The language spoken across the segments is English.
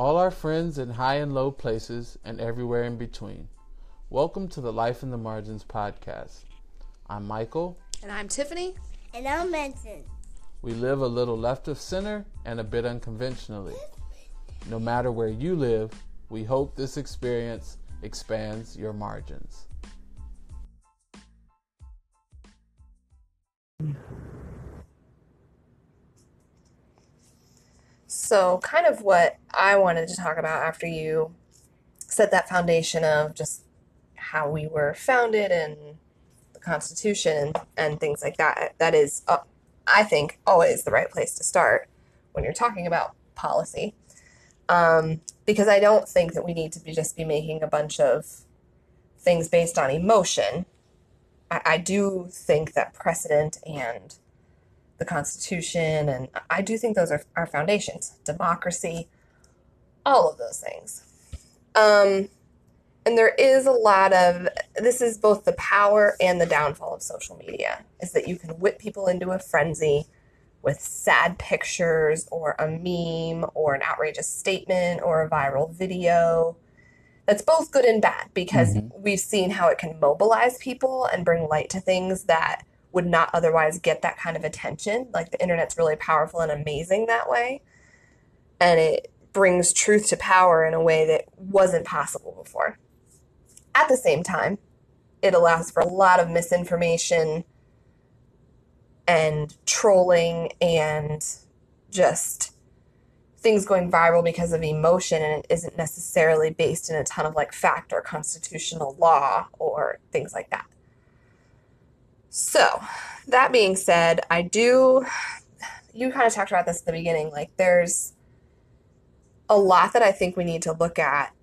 all our friends in high and low places and everywhere in between. Welcome to the Life in the Margins podcast. I'm Michael. And I'm Tiffany. And I'm Benson. We live a little left of center and a bit unconventionally. No matter where you live, we hope this experience expands your margins. So, kind of what I wanted to talk about after you set that foundation of just how we were founded and the Constitution and things like that. That is, uh, I think, always the right place to start when you're talking about policy. Um, because I don't think that we need to be just be making a bunch of things based on emotion. I, I do think that precedent and the Constitution, and I do think those are our foundations. Democracy, all of those things. Um, and there is a lot of this is both the power and the downfall of social media is that you can whip people into a frenzy with sad pictures or a meme or an outrageous statement or a viral video that's both good and bad because mm-hmm. we've seen how it can mobilize people and bring light to things that would not otherwise get that kind of attention. Like the internet's really powerful and amazing that way. And it brings truth to power in a way that wasn't possible before. At the same time, it allows for a lot of misinformation and trolling and just things going viral because of emotion and it isn't necessarily based in a ton of like fact or constitutional law or things like that. So, that being said, I do, you kind of talked about this at the beginning, like there's a lot that I think we need to look at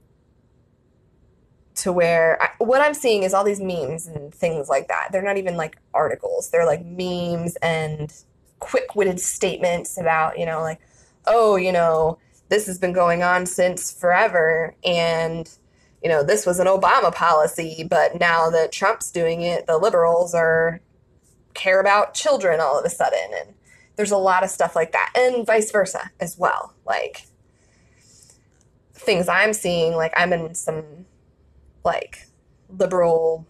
to where I, what I'm seeing is all these memes and things like that. They're not even like articles, they're like memes and quick witted statements about, you know, like, oh, you know, this has been going on since forever. And you know, this was an Obama policy, but now that Trump's doing it, the liberals are care about children all of a sudden. And there's a lot of stuff like that, and vice versa as well. Like things I'm seeing, like I'm in some like liberal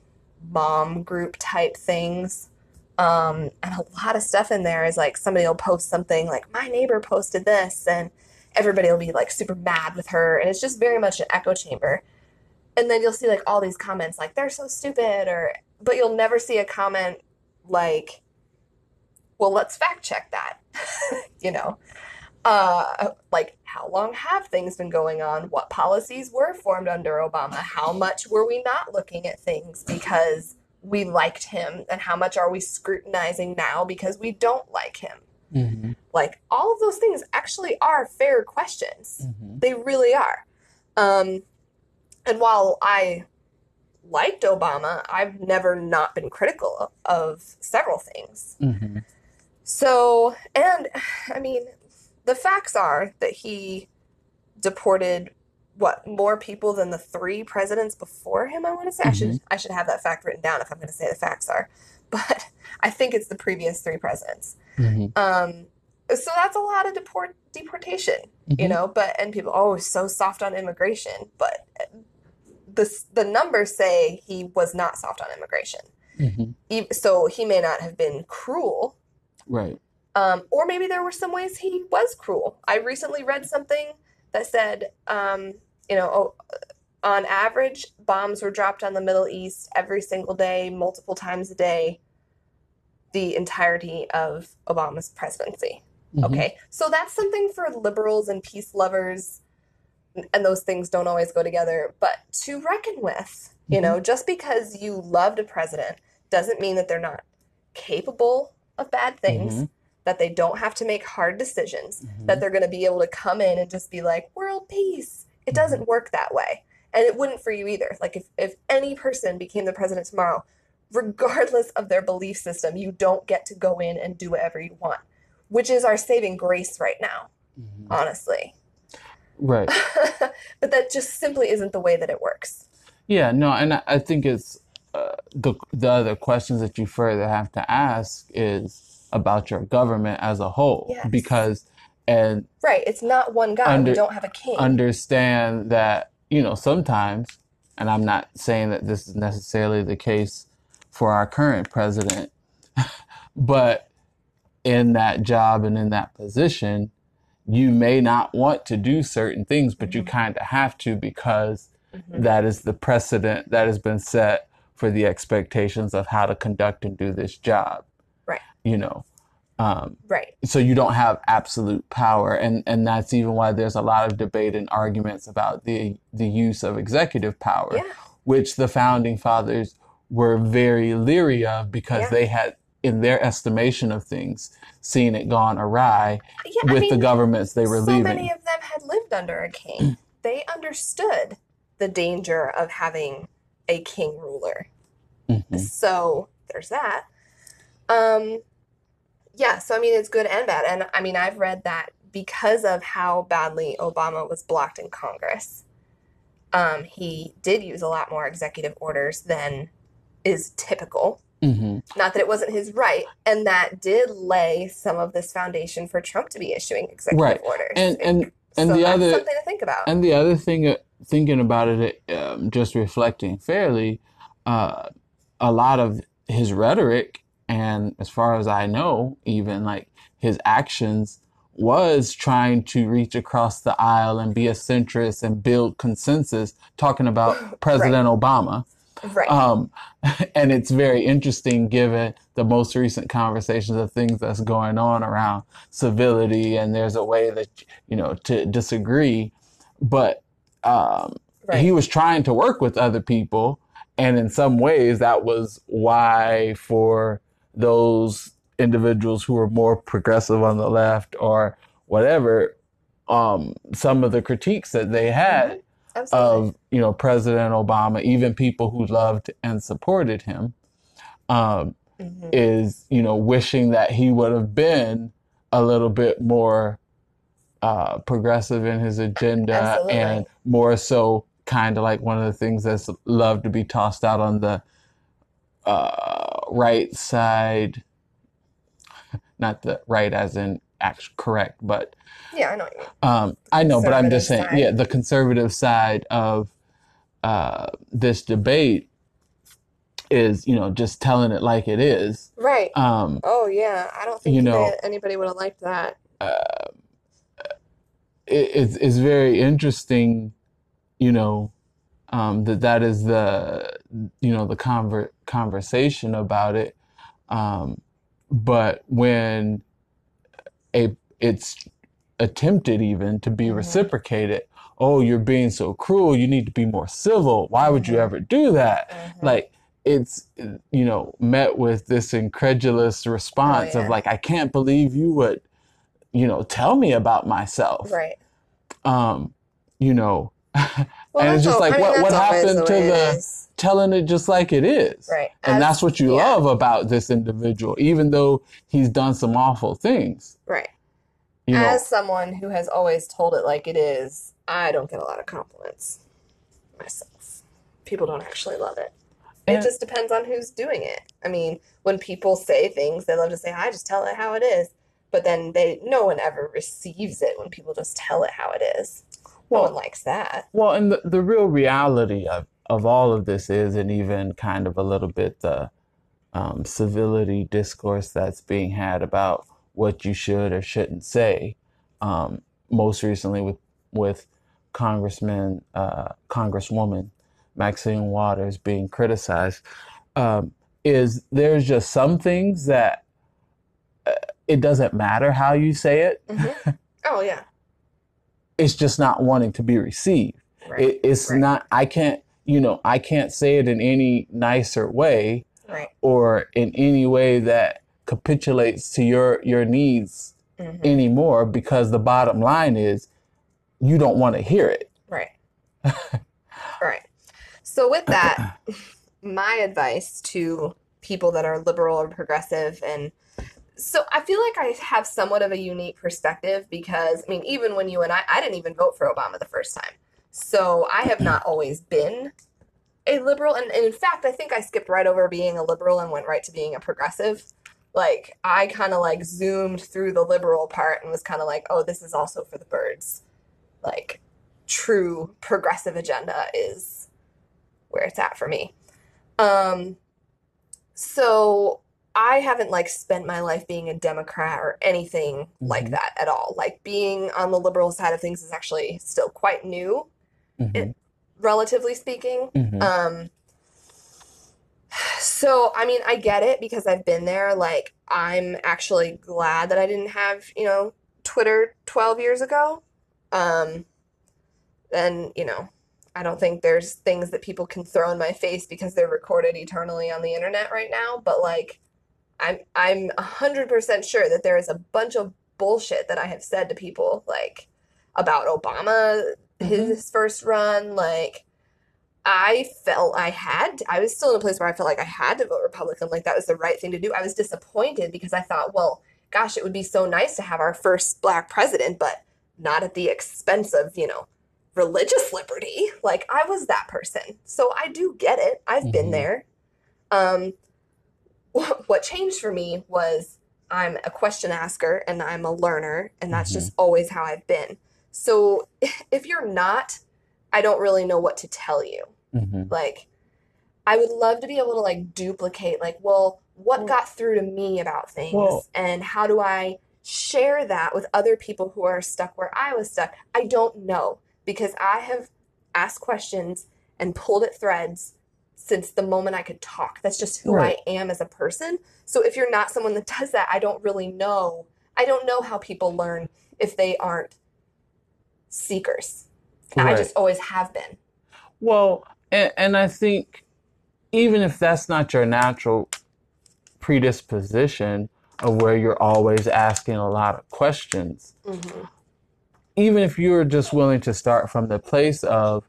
mom group type things. Um, and a lot of stuff in there is like somebody will post something like my neighbor posted this and everybody will be like super mad with her and it's just very much an echo chamber and then you'll see like all these comments like they're so stupid or but you'll never see a comment like well let's fact check that you know? Uh like how long have things been going on? What policies were formed under obama? How much were we not looking at things because we liked him? And how much are we scrutinizing now because we don't like him? Mm-hmm. like all of those things actually are fair questions. Mm-hmm. they really are. Um and while I liked Obama, I've never not been critical of several things. Mm-hmm. So, and I mean, the facts are that he deported what more people than the three presidents before him. I want to say mm-hmm. I should mm-hmm. I should have that fact written down if I'm going to say the facts are, but I think it's the previous three presidents. Mm-hmm. Um, so that's a lot of deport deportation, you mm-hmm. know. But and people, oh, so soft on immigration, but the the numbers say he was not soft on immigration. Mm-hmm. So he may not have been cruel, right? Um, or maybe there were some ways he was cruel. I recently read something that said, um, you know, oh, on average, bombs were dropped on the Middle East every single day, multiple times a day, the entirety of Obama's presidency. Mm-hmm. Okay, so that's something for liberals and peace lovers and those things don't always go together, but to reckon with. You know, mm-hmm. just because you loved a president doesn't mean that they're not capable of bad things, mm-hmm. that they don't have to make hard decisions, mm-hmm. that they're going to be able to come in and just be like, world peace. It mm-hmm. doesn't work that way. And it wouldn't for you either. Like, if, if any person became the president tomorrow, regardless of their belief system, you don't get to go in and do whatever you want, which is our saving grace right now, mm-hmm. honestly. Right. but that just simply isn't the way that it works. Yeah, no, and I, think it's uh, the the other questions that you further have to ask is about your government as a whole yes. because and Right. It's not one guy. Under- we don't have a king. understand that, you know, sometimes, and I'm not saying that this is necessarily the case for our current president, but in that job and in that position, you may not want to do certain things, but you Mhm. kind of have to because Mhm. that is the precedent that has been set for the expectations of how to conduct and do this job. Right. You know, um, Right. so you don't have absolute power and and that's even why there's a lot of debate and arguments about the the use of executive power Yeah. which the founding fathers were very leery of because Yeah. they had in their estimation of things seeing it gone awry Yeah. with I mean, the governments they were so leaving many of them had lived under a king. they understood the danger of having a king ruler. Mhm. So there's that. Um, yeah, so I mean, it's good and bad. And I mean, I've read that because of how badly Obama was blocked in Congress, um, he did use a lot more executive orders than is typical. Mhm. Not that it wasn't his right, and that did lay some of this foundation for Trump to be issuing executive Right. orders. and and and so the other something to think about. And the other thing, uh, thinking about it, um, just reflecting fairly, uh, a lot of his rhetoric, and as far as I know, even like his actions, was trying to reach across the aisle and be a centrist and build consensus, talking about President Obama. Right. Um, and it's very interesting given the most recent conversations of things that's going on around civility, and there's a way that, you know, to disagree. But um, right. he was trying to work with other people. And in some ways, that was why, for those individuals who were more progressive on the left or whatever, um, some of the critiques that they had Absolutely. of you know President Obama, even people who loved and supported him, um, Mhm. is you know wishing that he would have been a little bit more uh, progressive in his agenda Absolutely. and more so kind of like one of the things that's loved to be tossed out on the uh, right side, not the right as in act correct, but Yeah, I know what you mean. um, I know, but I'm just saying, yeah, the conservative side of uh, this debate is, you know, just telling it like it is. Right. Um, Oh yeah, I don't think You know- anybody would have liked that. it, it's, it's very interesting, you know, um, that that is the, you know, the conver- conversation about it. Um, but when a it's attempted even to be Mhm. reciprocated, oh, you're being so cruel. You need to be more civil. Why would you Mhm. ever do that? Mhm. Like it's you know met with this incredulous response Oh, of like, I can't believe you would, you know, tell me about myself right. um, you know, Well, And it's just like, I mean, what- what happened the to the- telling it just like it is. right? And As- that's what you yeah, love about this individual, even though he's done some awful things. right? You know, As someone who has always told it like it is, I don't get a lot of compliments myself. People don't actually love it. It just depends on who's doing it. I mean, when people say things, they love to say, "I just tell it how it is," but then they no one ever receives it when people just tell it how it is. No one likes that. well, and the, the real reality of, of all of this is, and even kind of a little bit the um, civility discourse that's being had about what you should or shouldn't say. Um, most recently with with Congressman, uh, Congresswoman Maxine Waters being criticized, um, is there's just some things that uh, it doesn't matter how you say it. Mhm. oh yeah, It's just not wanting to be received. right, It, it's right. not. I can't. You know, I can't say it in any nicer way right. or in any way that capitulates to your your needs Mhm. anymore because the bottom line is you don't want to hear it. Right. right. So, with that, my advice to people that are liberal or progressive, and so I feel like I have somewhat of a unique perspective because, I mean, even when you and I, I didn't even vote for Obama the first time. So, I have not always been a liberal. And, and in fact, I think I skipped right over being a liberal and went right to being a progressive. Like I kind of like zoomed through the liberal part and was kind of like, oh, this is also for the birds. Like true progressive agenda is where it's at for me. Um, so I haven't like spent my life being a Democrat or anything like Mhm. that at all. Like being on the liberal side of things is actually still quite new, Mhm. relatively speaking. Mhm. Um, so I mean, I get it because I've been there. Like, I'm actually glad that I didn't have, you know, Twitter 12 years ago. Um, and, you know, I don't think there's things that people can throw in my face because they're recorded eternally on the internet right now, but like I'm I'm 100% sure that there is a bunch of bullshit that I have said to people like about Obama his first run like I felt I had I was still in a place where I felt like I had to vote Republican like that was the right thing to do. I was disappointed because I thought, well, gosh, it would be so nice to have our first black president, but not at the expense of, you know, religious liberty. Like I was that person. So I do get it. I've been Mhm. there. Um what changed for me was I'm a question asker and I'm a learner and that's Mhm. just always how I've been. So if you're not, I don't really know what to tell you. Mhm. Like I would love to be able to like duplicate like, well, what got through to me about things Well- and how do I share that with other people who are stuck where I was stuck? I don't know because I have asked questions and pulled at threads since the moment I could talk. That's just who Right. I am as a person. So if you're not someone that does that, I don't really know. I don't know how people learn if they aren't seekers. I just always have been. Well, and, and I think even if that's not your natural predisposition of where you're always asking a lot of questions, hmm even if you're just willing to start from the place of,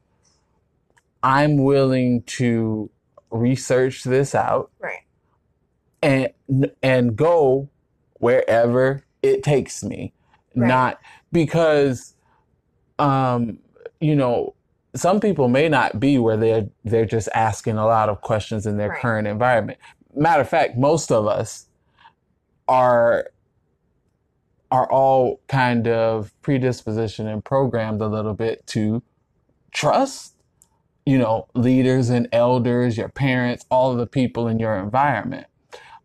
I'm willing to research this out Right. and and go wherever it takes me Right. not because um you know some people may not be where they're they're just asking a lot of questions in their Right. current environment matter of fact most of us are are all kind of predispositioned and programmed a little bit to trust you know, leaders and elders, your parents, all of the people in your environment,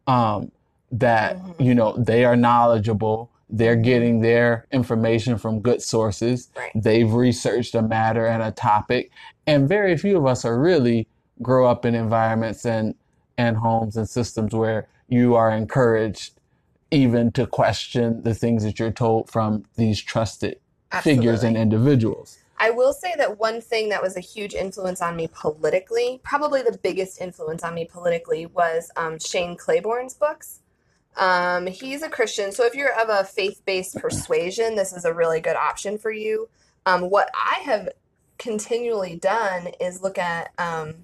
um, that, Mhm. you know, they are knowledgeable. They're getting their information from good sources. Right. They've researched a matter and a topic. And very few of us are really grow up in environments and, and homes and systems where you are encouraged even to question the things that you're told from these trusted figures and individuals. I will say that one thing that was a huge influence on me politically, probably the biggest influence on me politically, was um, Shane Claiborne's books. Um, he's a Christian, so if you're of a faith based persuasion, this is a really good option for you. Um, what I have continually done is look at um,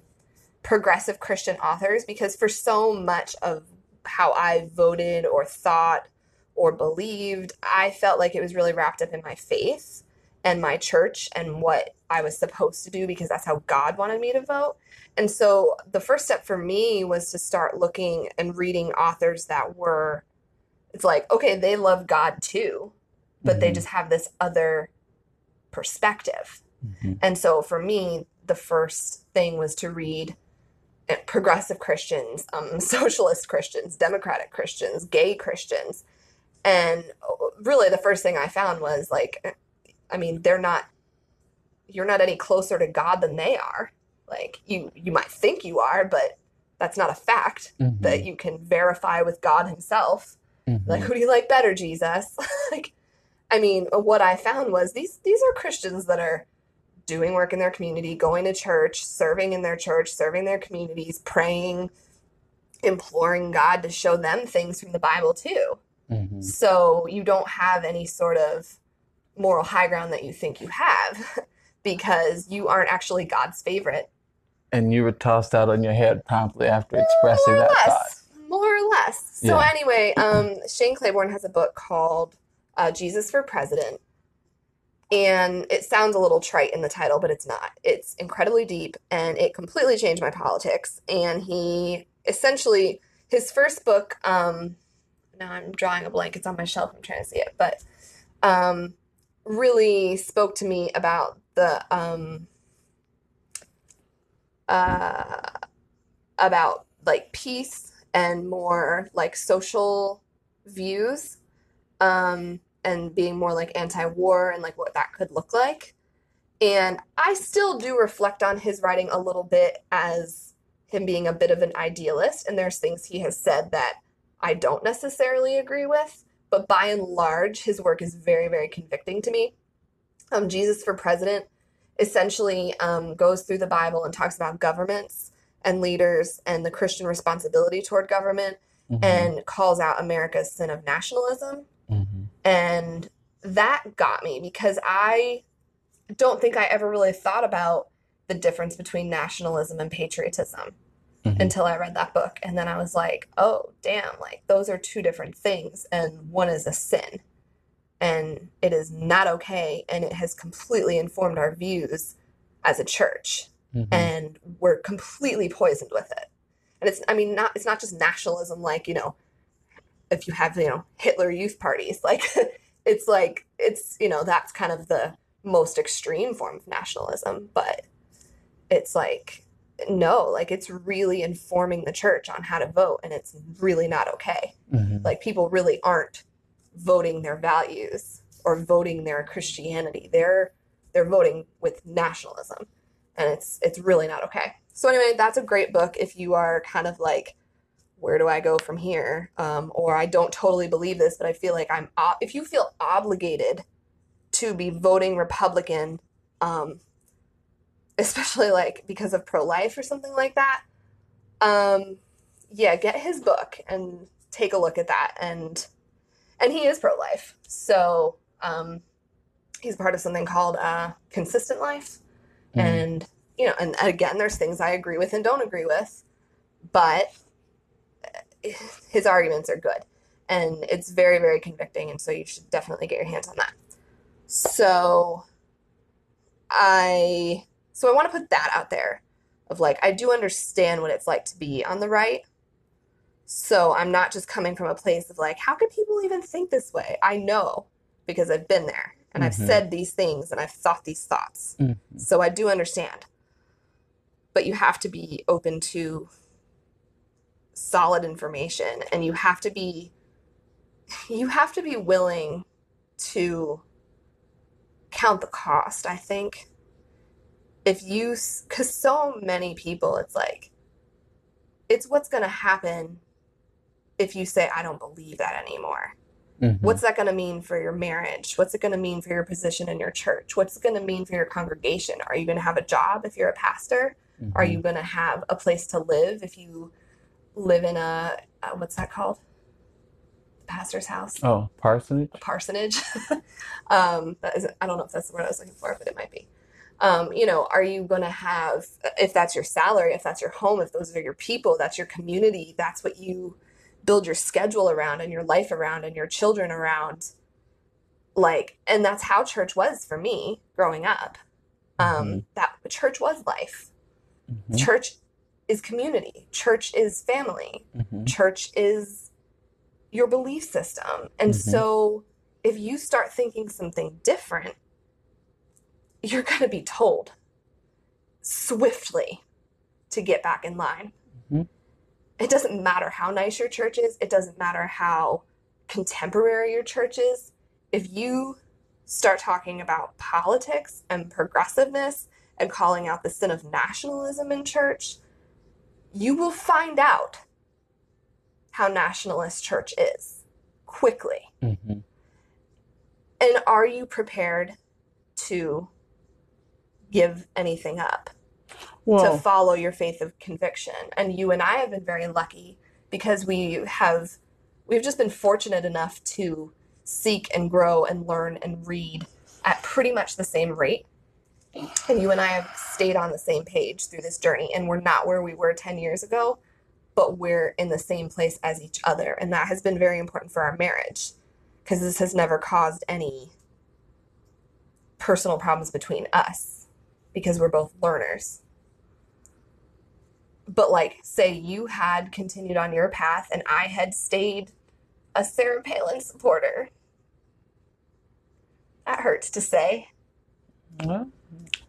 progressive Christian authors because for so much of how I voted or thought or believed, I felt like it was really wrapped up in my faith and my church and what I was supposed to do because that's how God wanted me to vote. And so the first step for me was to start looking and reading authors that were, it's like, okay, they love God too, but they Mhm. just have this other perspective. Mhm. And so for me, the first thing was to read uh, progressive Christians, um, socialist Christians, democratic Christians, gay Christians. And uh, really, the first thing I found was like, I mean, they're not, you're not any closer to God than they are. Like, you, you might think you are, but that's not a fact Mhm. that you can verify with God Himself. Mhm. Like, who do you like better, Jesus? like, I mean, what I found was these these are Christians that are doing work in their community, going to church, serving in their church, serving their communities, praying, imploring God to show them things from the Bible too. Mhm. So you don't have any sort of moral high ground that you think you have because you aren't actually God's favorite. and you were tossed out on your head promptly after expressing more or that thought. less, more or less. So Yeah. anyway, um, Shane Claiborne has a book called uh, Jesus for President, and it sounds a little trite in the title, but it's not. It's incredibly deep, and it completely changed my politics. And he essentially his first book, um, now I'm drawing a blank. It's on my shelf. I'm trying to see it, but um, really spoke to me about the um, uh, about like peace and more like social views um, and being more like anti-war and like what that could look like. And I still do reflect on his writing a little bit as him being a bit of an idealist. And there's things he has said that I don't necessarily agree with. But by and large, his work is very, very convicting to me. Um, Jesus for President essentially um, goes through the Bible and talks about governments and leaders and the Christian responsibility toward government mm-hmm. and calls out America's sin of nationalism. Mm-hmm. And that got me because I don't think I ever really thought about the difference between nationalism and patriotism mm-hmm. until I read that book. And then I was like, oh, damn, like those are two different things. And one is a sin. And it is not okay. And it has completely informed our views as a church. Mm-hmm. And we're completely poisoned with it. And it's, I mean, not, it's not just nationalism, like, you know, if you have, you know, Hitler youth parties, like, it's like, it's, you know, that's kind of the, most extreme form of nationalism, but it's like no, like it's really informing the church on how to vote and it's really not okay. Mm-hmm. Like people really aren't voting their values or voting their Christianity. They're they're voting with nationalism and it's it's really not okay. So anyway, that's a great book if you are kind of like where do I go from here? Um, or I don't totally believe this, but I feel like I'm. if you feel obligated to be voting Republican, um, especially like because of pro life or something like that. Um, yeah, get his book and take a look at that. And and he is pro life, so um, he's part of something called uh, Consistent Life, mm. and you know, and again, there's things I agree with and don't agree with, but his arguments are good and it's very very convicting and so you should definitely get your hands on that so I so I want to put that out there of like I do understand what it's like to be on the right. So I'm not just coming from a place of like how could people even think this way? I know because I've been there and mm-hmm. I've said these things and I've thought these thoughts. Mm-hmm. So I do understand. But you have to be open to solid information and you have to be you have to be willing to count the cost, I think. If you, because so many people, it's like, it's what's going to happen if you say, I don't believe that anymore. Mm-hmm. What's that going to mean for your marriage? What's it going to mean for your position in your church? What's it going to mean for your congregation? Are you going to have a job if you're a pastor? Mm-hmm. Are you going to have a place to live if you live in a, uh, what's that called? pastor's house. Oh, parsonage. A parsonage. um, that is, I don't know if that's the word I was looking for, but it might be. Um, you know, are you going to have, if that's your salary, if that's your home, if those are your people, that's your community, that's what you build your schedule around and your life around and your children around. Like, and that's how church was for me growing up. Um, mm-hmm. That church was life. Mm-hmm. Church is community. Church is family. Mm-hmm. Church is your belief system. And mm-hmm. so if you start thinking something different, you're going to be told swiftly to get back in line. Mm-hmm. It doesn't matter how nice your church is, it doesn't matter how contemporary your church is. If you start talking about politics and progressiveness and calling out the sin of nationalism in church, you will find out how nationalist church is quickly. Mm-hmm. And are you prepared to give anything up? To follow your faith of conviction. And you and I have been very lucky because we have we've just been fortunate enough to seek and grow and learn and read at pretty much the same rate. And you and I have stayed on the same page through this journey and we're not where we were 10 years ago but we're in the same place as each other. And that has been very important for our marriage because this has never caused any personal problems between us because we're both learners. But, like, say you had continued on your path and I had stayed a Sarah Palin supporter. That hurts to say. Well,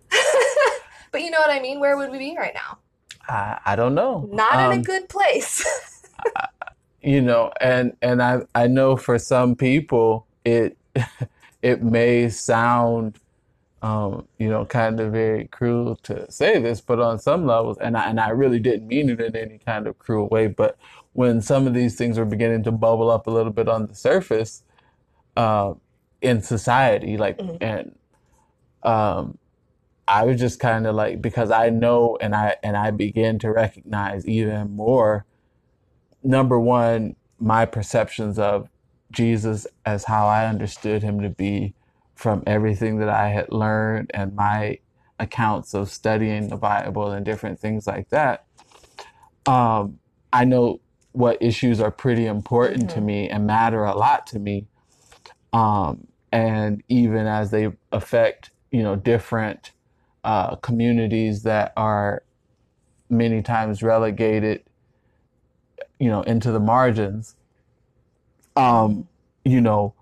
but you know what I mean? Where would we be right now? I, I don't know. Not in a Um, good place. you know and and i i know for some people it it may sound um you know kind of very cruel to say this but on some levels and i and i really didn't mean it in any kind of cruel way but when some of these things were beginning to bubble up a little bit on the surface uh, in society like Mhm. and um i was just kind of like because i know and i and i began to recognize even more number one, my perceptions of Jesus as how I understood him to be from everything that I had learned and my accounts of studying the Bible and different things like that. Um, I know what issues are pretty important to Mhm. me and matter a lot to me. Um, and even as they affect, you know, different uh, communities that are many times relegated you know into the margins um you know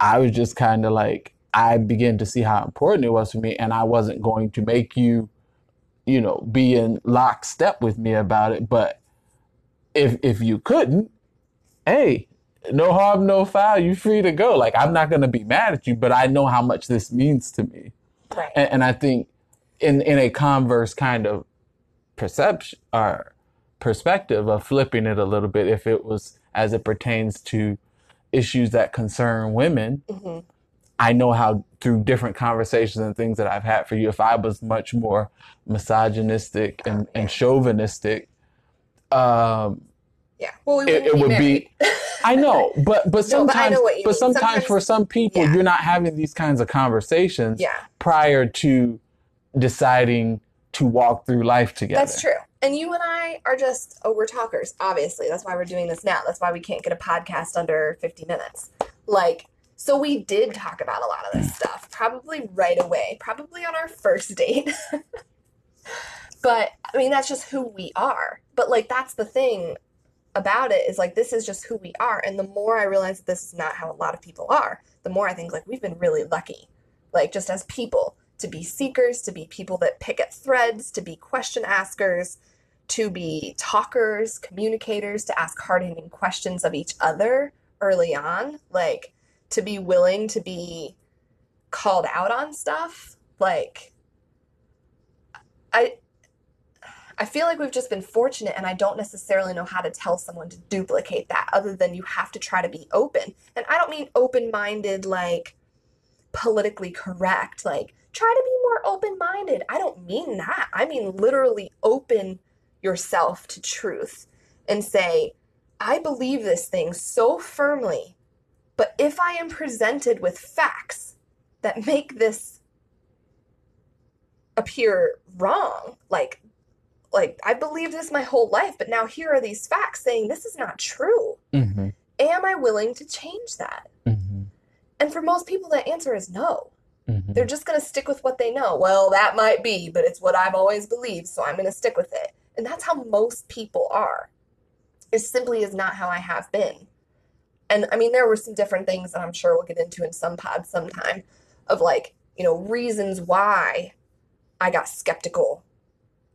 i was just kind of like i began to see how important it was for me and i wasn't going to make you you know be in lockstep with me about it. But if if you couldn't hey no harm no foul You're free to go. Like i'm not going to be mad at you but i know how much this means to me. Right. and, and I think in in a converse kind of perception or perspective of flipping it a little bit, if it was as it pertains to issues that concern women, hmm I know how through different conversations and things that I've had for you, if I was much more misogynistic and, and chauvinistic, um, Yeah. Well, we It- it would be- I know, but but No, but sometimes, what you but sometimes, Sometimes- for some people, Yeah. you're not having these kinds of conversations yeah. prior to deciding to walk through life together. That's true. And you and I are just, we're talkers, obviously. That's why we're doing this now. That's why we can't get a podcast under 50 minutes. Like, so we did talk about a lot of this stuff, probably right away, probably on our first date. but I mean, that's just who we are. But like, that's the thing about it is like, this is just who we are. And the more I realize that this is not how a lot of people are, the more I think like we've been really lucky, like just as people to be seekers, to be people that pick at threads, to be question askers, to be talkers, communicators, to ask hard hitting questions of each other early on, like to be willing to be called out on stuff. Like, I. I feel like we've just been fortunate, and I don't necessarily know how to tell someone to duplicate that other than you have to try to be open. And I don't mean open minded, like politically correct, like try to be more open minded. I don't mean that. I mean literally open yourself to truth and say, I believe this thing so firmly, but if I am presented with facts that make this appear wrong, like like I believed this my whole life, but now here are these facts saying this is not true. Mm-hmm. Am I willing to change that? Mm-hmm. And for most people, that answer is no. Mm-hmm. They're just going to stick with what they know. Well, that might be, but it's what I've always believed, so I'm going to stick with it. And that's how most people are. It simply is not how I have been. And I mean, there were some different things that I'm sure we'll get into in some pod sometime of like, you know, reasons why I got skeptical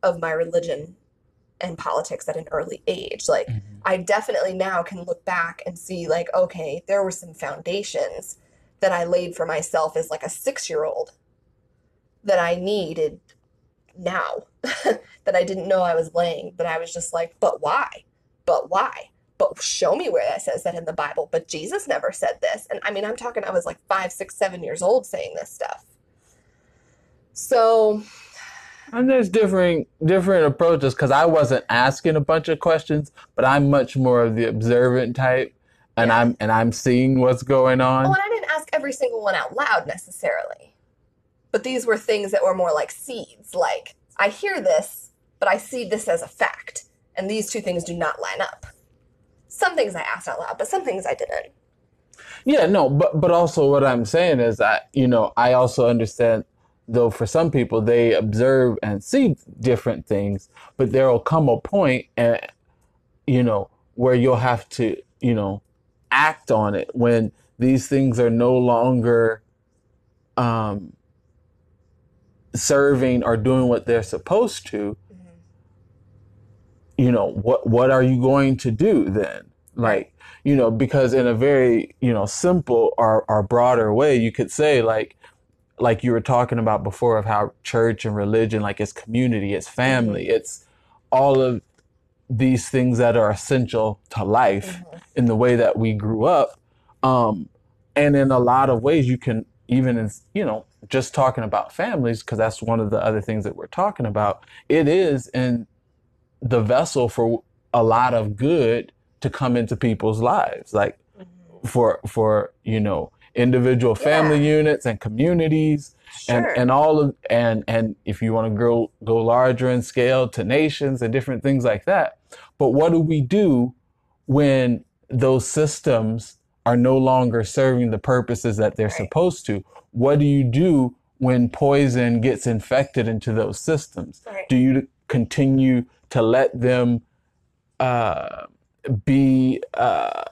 of my religion and politics at an early age. Like, Mm-hmm. I definitely now can look back and see, like, okay, there were some foundations that I laid for myself as like a six year old that I needed now that I didn't know I was laying. But I was just like, but why? But why? But show me where that says that in the Bible. But Jesus never said this. And I mean, I'm talking, I was like five, six, seven years old saying this stuff. So, And there's different different approaches because I wasn't asking a bunch of questions, but I'm much more of the observant type, and Yeah. I'm and I'm seeing what's going on. oh, and I didn't ask every single one out loud necessarily. But these were things that were more like seeds. Like, I hear this, but I see this as a fact. And these two things do not line up. Some things I asked out loud, but some things I didn't. Yeah, no, but but also what I'm saying is that you know I also understand though for some people they observe and see different things, but there will come a point and you know where you'll have to you know act on it when these things are no longer um, serving or doing what they're supposed to. You know what what are you going to do then like you know because in a very you know simple or, or broader way you could say like like you were talking about before of how church and religion like it's community it's family it's all of these things that are essential to life in the way that we grew up. Um and in a lot of ways you can even in you know just talking about families because that's one of the other things that we're talking about it is in the vessel for a lot of good to come into people's lives like for for you know individual family units and communities Sure. and and all of and and if you want to go go larger in scale to nations and different things like that but what do we do when those systems are no longer serving the purposes that they're Right. supposed to what do you do when poison gets infected into those systems Right. do you continue to let them uh, be uh,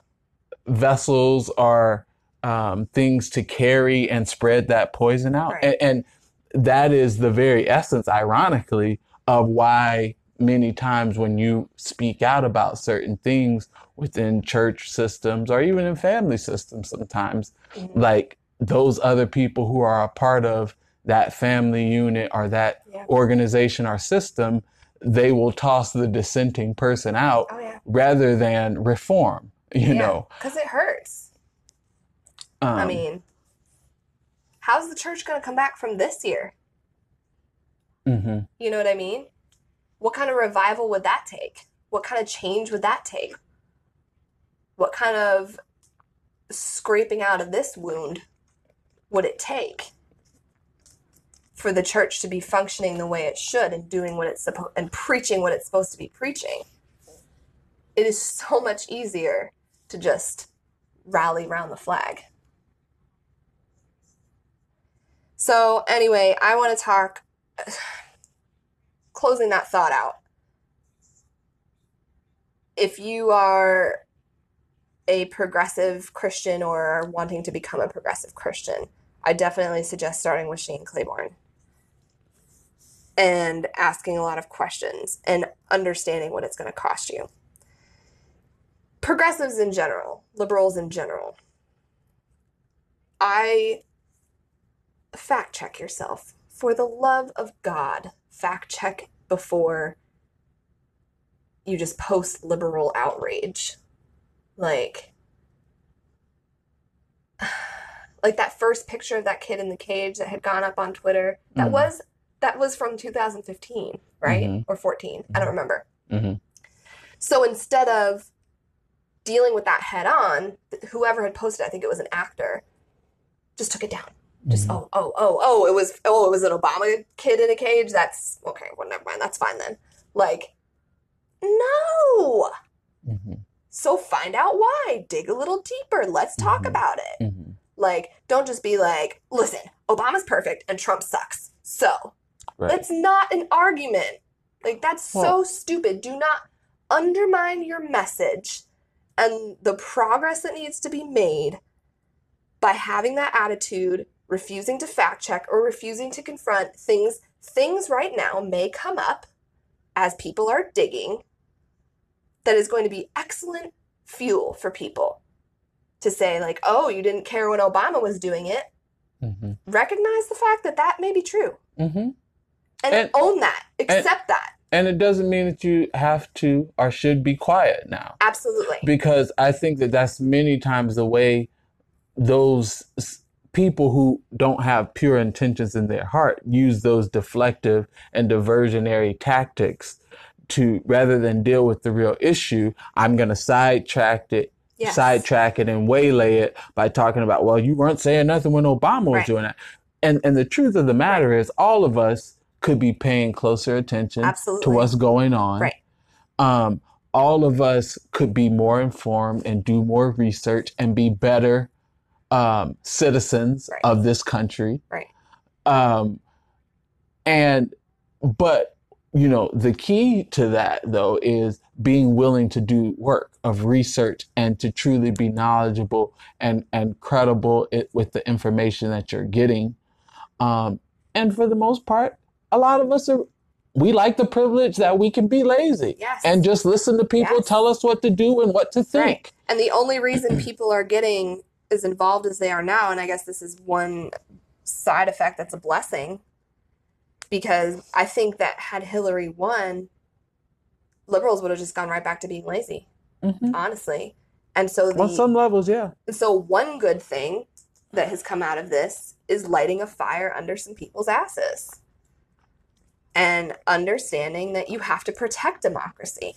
vessels or um, things to carry and spread that poison out. Right. And, and that is the very essence, ironically, of why many times when you speak out about certain things within church systems or even in family systems, sometimes, Mm-hmm. like those other people who are a part of that family unit or that Yeah. organization or system, they will toss the dissenting person out Oh yeah. Rather than reform, you know. because it hurts. Um, I mean, how's the church going to come back from this year? mhm. You know what I mean? What kind of revival would that take? What kind of change would that take? What kind of scraping out of this wound would it take for the church to be functioning the way it should and doing what it's supposed and preaching what it's supposed to be preaching? It is so much easier to just rally around the flag. So, anyway, I want to talk closing that thought out. If you are a progressive Christian or wanting to become a progressive Christian, I definitely suggest starting with Shane Claiborne and asking a lot of questions and understanding what it's going to cost you. Progressives in general, liberals in general, I fact check yourself. For the love of God, fact check before you just post liberal outrage. Like, like that first picture of that kid in the cage that had gone up on Twitter. That Mhm. was that was from 2015, right? Mhm. Or 14. I don't remember. Mhm. So instead of dealing with that head on, whoever had posted, I think it was an actor, just took it down. Just Mhm. oh oh oh oh it was oh it was an Obama kid in a cage. That's okay. Well, never mind. That's fine then. Like, no. Mhm. So find out why. Dig a little deeper. Let's talk Mhm. about it. Mhm. Like, don't just be like, listen, Obama's perfect and Trump sucks. So Right. that's not an argument. Like, that's so stupid. Do not undermine your message and the progress that needs to be made by having that attitude, refusing to fact check or refusing to confront things. Things right now may come up as people are digging that is going to be excellent fuel for people to say, like, oh, you didn't care when Obama was doing it. Mhm. Recognize the fact that that may be true Mhm. and, And- own that, accept that. And it doesn't mean that you have to or should be quiet now. Absolutely. because I think that that's many times the way those people who don't have pure intentions in their heart use those deflective and diversionary tactics to rather than deal with the real issue i'm going to sidetrack it Yes. sidetrack it and waylay it by talking about well you weren't saying nothing when obama was Right. doing that and and the truth of the matter is all of us could be paying closer attention to what's going on Right. um, all of us could be more informed and do more research and be better um, citizens Right. of this country. Right. Um, and but you know, the key to that though is being willing to do work of research and to truly be knowledgeable and, and credible it, with the information that you're getting. Um, and for the most part, a lot of us are, we like the privilege that we can be lazy Yes. and just listen to people Yes. tell us what to do and what to think. Right. And the only reason people are getting as involved as they are now, and I guess this is one side effect that's a blessing, because I think that had Hillary won, liberals would have just gone right back to being lazy, Mhm. honestly. And so the On some levels, yeah. so one good thing that has come out of this is lighting a fire under some people's asses. And understanding that you have to protect democracy.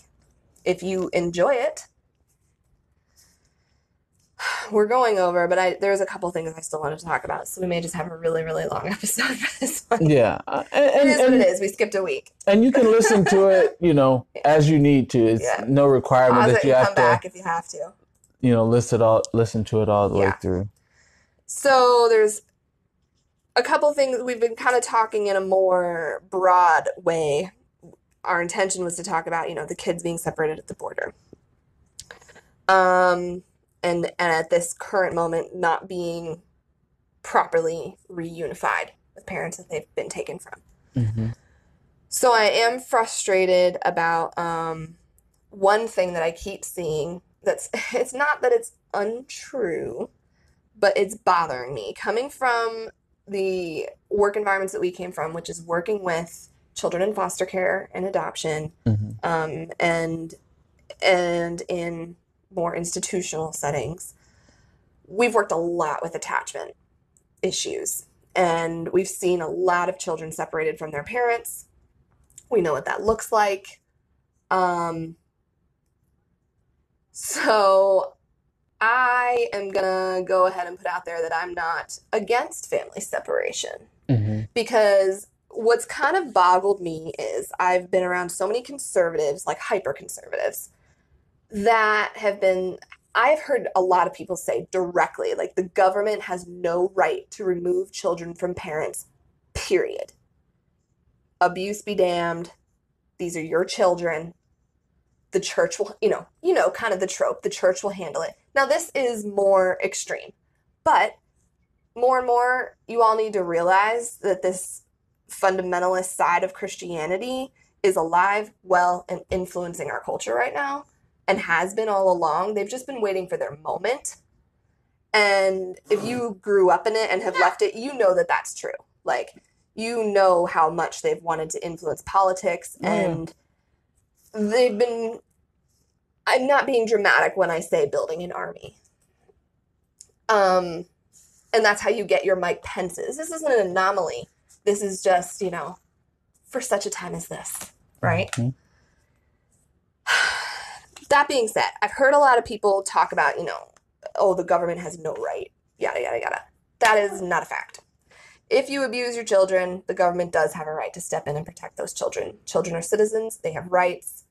If you enjoy it, we're going over, but I there's a couple things I still wanted to talk about, so we may just have a really, really long episode for this one. Yeah. Uh, And, It and, what it is. We skipped a week. and you can listen to it, you know, as you need to. It's Yeah. no requirement Pause that it you have come to, back if you have to. you know, listen all, listen to it all the way through. So there's a couple things we've been kind of talking in a more broad way. Our intention was to talk about, you know, the kids being separated at the border. Um and and at this current moment not being properly reunified with parents that they've been taken from. hmm So I am frustrated about um, one thing that I keep seeing. That's it's not that it's untrue, but it's bothering me coming from the work environments that we came from, which is working with children in foster care and adoption, hmm um, and and in more institutional settings. We've worked a lot with attachment issues, and we've seen a lot of children separated from their parents. We know what that looks like. Um, so I am gonna go ahead and put out there that I'm not against family separation hmm because what's kind of boggled me is I've been around so many conservatives, like hyper conservatives, that have been. I've heard a lot of people say directly, like the government has no right to remove children from parents, period. Abuse be damned. These are your children. The church will, you know, you know, kind of the trope. The church will handle it. Now, this is more extreme, but more and more, you all need to realize that this fundamentalist side of Christianity is alive, well, and influencing our culture right now and has been all along. They've just been waiting for their moment. And if you grew up in it and have left it, you know that that's true. Like, you know how much they've wanted to influence politics Oh, and they've been. I'm not being dramatic when I say building an army. Um, and that's how you get your Mike Pences. This isn't an anomaly. This is just, you know, for such a time as this, right? Mhm. That being said, I've heard a lot of people talk about, you know, oh, the government has no right, yada, yada, yada. That is not a fact. If you abuse your children, the government does have a right to step in and protect those children. Children are citizens, they have rights,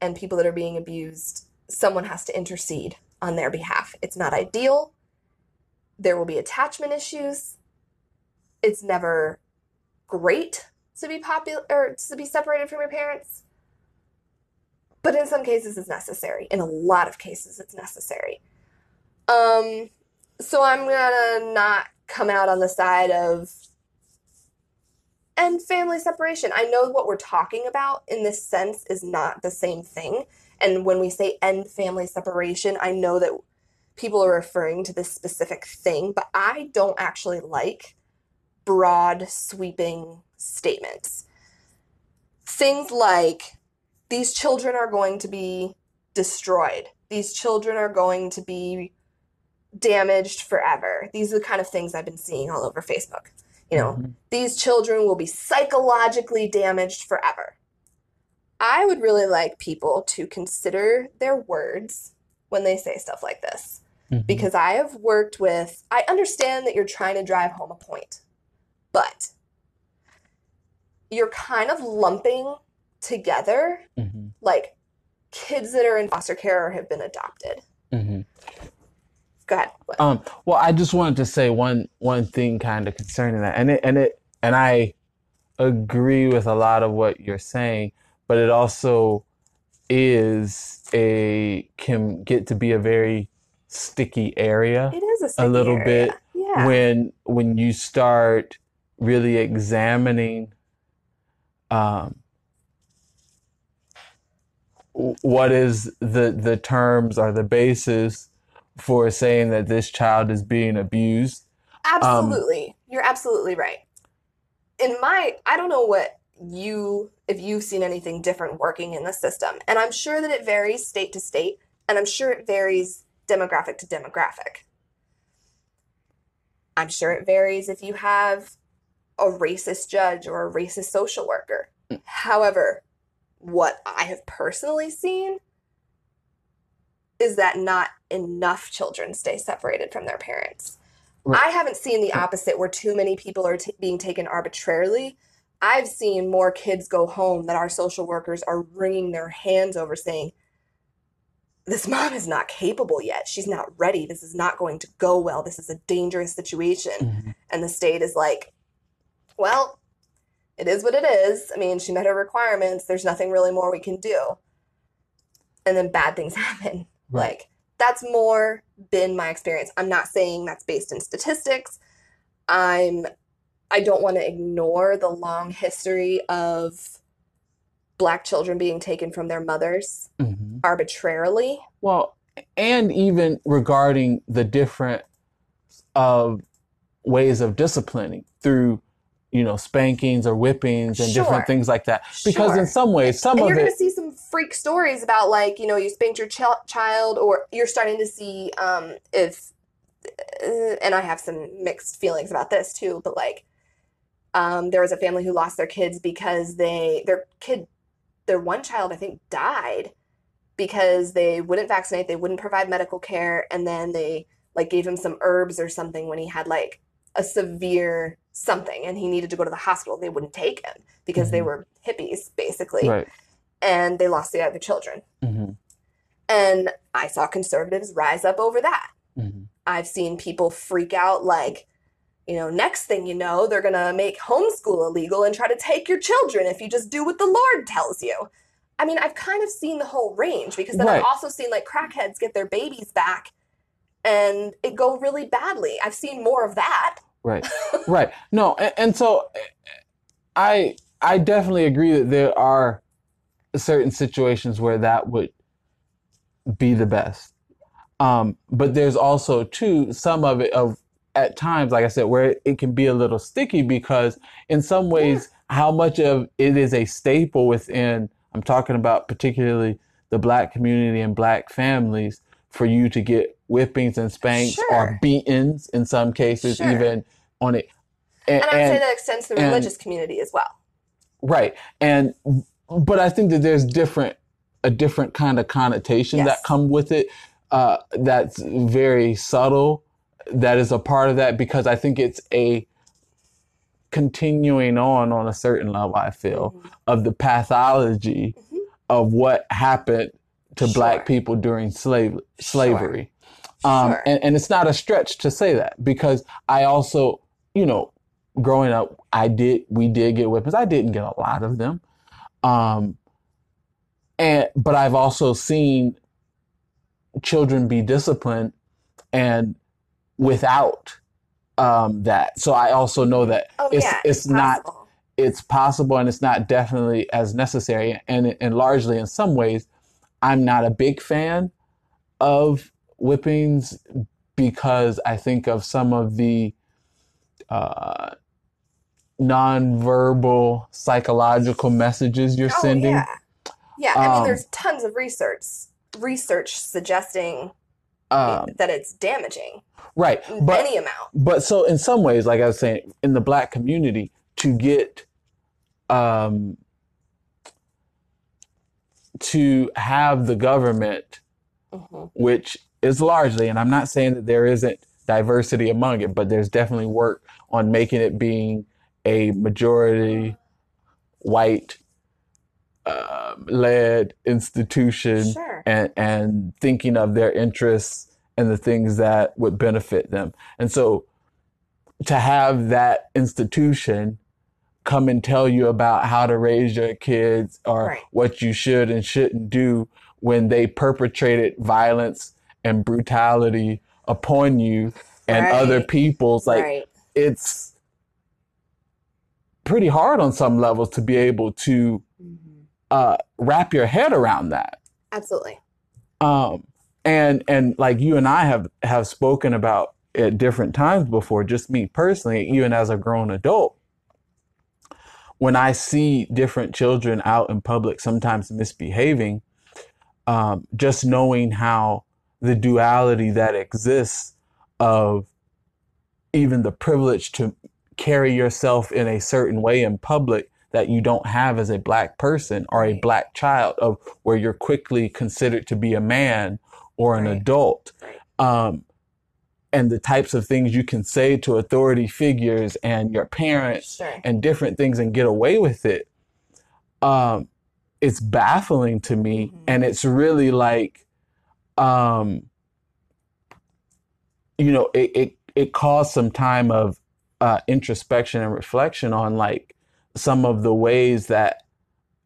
and people that are being abused, someone has to intercede on their behalf. It's not ideal. There will be attachment issues. It's never great to be popular or to be separated from your parents. But in some cases it's necessary. In a lot of cases it's necessary. Um so I'm gonna not come out on the side of and family separation. I know what we're talking about in this sense is not the same thing. And when we say end family separation, I know that people are referring to this specific thing, but I don't actually like broad, sweeping statements. Things like these children are going to be destroyed, these children are going to be damaged forever. These are the kind of things I've been seeing all over Facebook. You know, Mhm. these children will be psychologically damaged forever. I would really like people to consider their words when they say stuff like this Mhm. because I have worked with, I understand that you're trying to drive home a point, but you're kind of lumping together Mhm. like kids that are in foster care or have been adopted. Mhm. Go ahead. Um, well, I just wanted to say one one thing kind of concerning that, and it and it and I agree with a lot of what you're saying, but it also is a can get to be a very sticky area It is a, sticky little area. bit Yeah. when when you start really examining um, what is the the terms or the basis for saying that this child is being abused. Um, absolutely. You're absolutely right. In my, I don't know what you, if you've seen anything different working in the system. And I'm sure that it varies state to state, and I'm sure it varies demographic to demographic. I'm sure it varies if you have a racist judge or a racist social worker. However, what I have personally seen is that not enough children stay separated from their parents. Right. I haven't seen the opposite where too many people are t- being taken arbitrarily. I've seen more kids go home that our social workers are wringing their hands over saying, This mom is not capable yet. She's not ready. This is not going to go well. This is a dangerous situation. Mm-hmm. And the state is like, Well, it is what it is. I mean, she met her requirements. There's nothing really more we can do. And then bad things happen. Right. Like, that's more been my experience. I'm not saying that's based in statistics. I'm I don't want to ignore the long history of black children being taken from their mothers Mhm. arbitrarily. Well, and even regarding the different of ways of disciplining through, you know, spankings or whippings and Sure. different things like that. Because Sure. in some ways, some and of you're going to see some freak stories about like you know you spanked your ch- child or you're starting to see um if uh, and i have some mixed feelings about this too but like um there was a family who lost their kids because they their kid their one child i think died because they wouldn't vaccinate they wouldn't provide medical care and then they like gave him some herbs or something when he had like a severe something and he needed to go to the hospital they wouldn't take him because they Mhm. were hippies basically right. and they lost the other children. hmm And I saw conservatives rise up over that. hmm I've seen people freak out like, you know, next thing you know, they're going to make homeschool illegal and try to take your children if you just do what the Lord tells you. I mean, I've kind of seen the whole range because then I've also seen like crackheads get their babies back and it go really badly. I've seen more of that. Right. right. No, and, and so I I definitely agree that there are certain situations where that would be the best. Um, but there's also too some of it of at times, like I said, where it can be a little sticky because in some ways, how much of it is a staple within I'm talking about particularly the black community and black families for you to get whippings and spanks Sure. or beatings in some cases, Sure. even on it. And, And I would say that extends to the and- religious community as well. right. And but I think that there's different a different kind of connotation Yes. that come with it. Uh, that's very subtle. That is a part of that because I think it's a continuing on on a certain level. I feel Mhm. of the pathology Mhm. of what happened to Sure. black people during slave slavery. Um, Sure. and, and it's not a stretch to say that because I also, you know, growing up, I did, we did get weapons. I didn't get a lot of them. Um, and, but I've also seen children be disciplined and without, um, that. So I also know that Oh, it's, yeah. it's not, possible. it's possible and it's not definitely as necessary. And, and largely in some ways, I'm not a big fan of whippings because I think of some of the uh, nonverbal psychological messages you're Oh, sending. yeah. Yeah, I mean, Um, there's tons of research research suggesting Um, that it's damaging right. But any amount. but so in some ways, like I was saying, in the black community, to get um, to have the government Mhm. which is largely, and I'm not saying that there isn't diversity among it, but there's definitely work on making it being a majority white um led institution Sure. and, and thinking of their interests and the things that would benefit them. And so to have that institution come and tell you about how to raise your kids or Right. what you should and shouldn't do when they perpetrated violence and brutality upon you and Right. other people's like right. it's pretty hard on some levels to be able to Mhm. uh, wrap your head around that Absolutely. um, and and like you and I have have spoken about at different times before, just me personally, even as a grown adult, when I see different children out in public, sometimes misbehaving, um, just knowing how the duality that exists of even the privilege to carry yourself in a certain way in public that you don't have as a black person or a black child of where you're quickly considered to be a man or an Right. adult um, and the types of things you can say to authority figures and your parents Sure. and different things and get away with it um, it's baffling to me Mhm. and it's really like um, you know it, it it caused some time of uh, introspection and reflection on like some of the ways that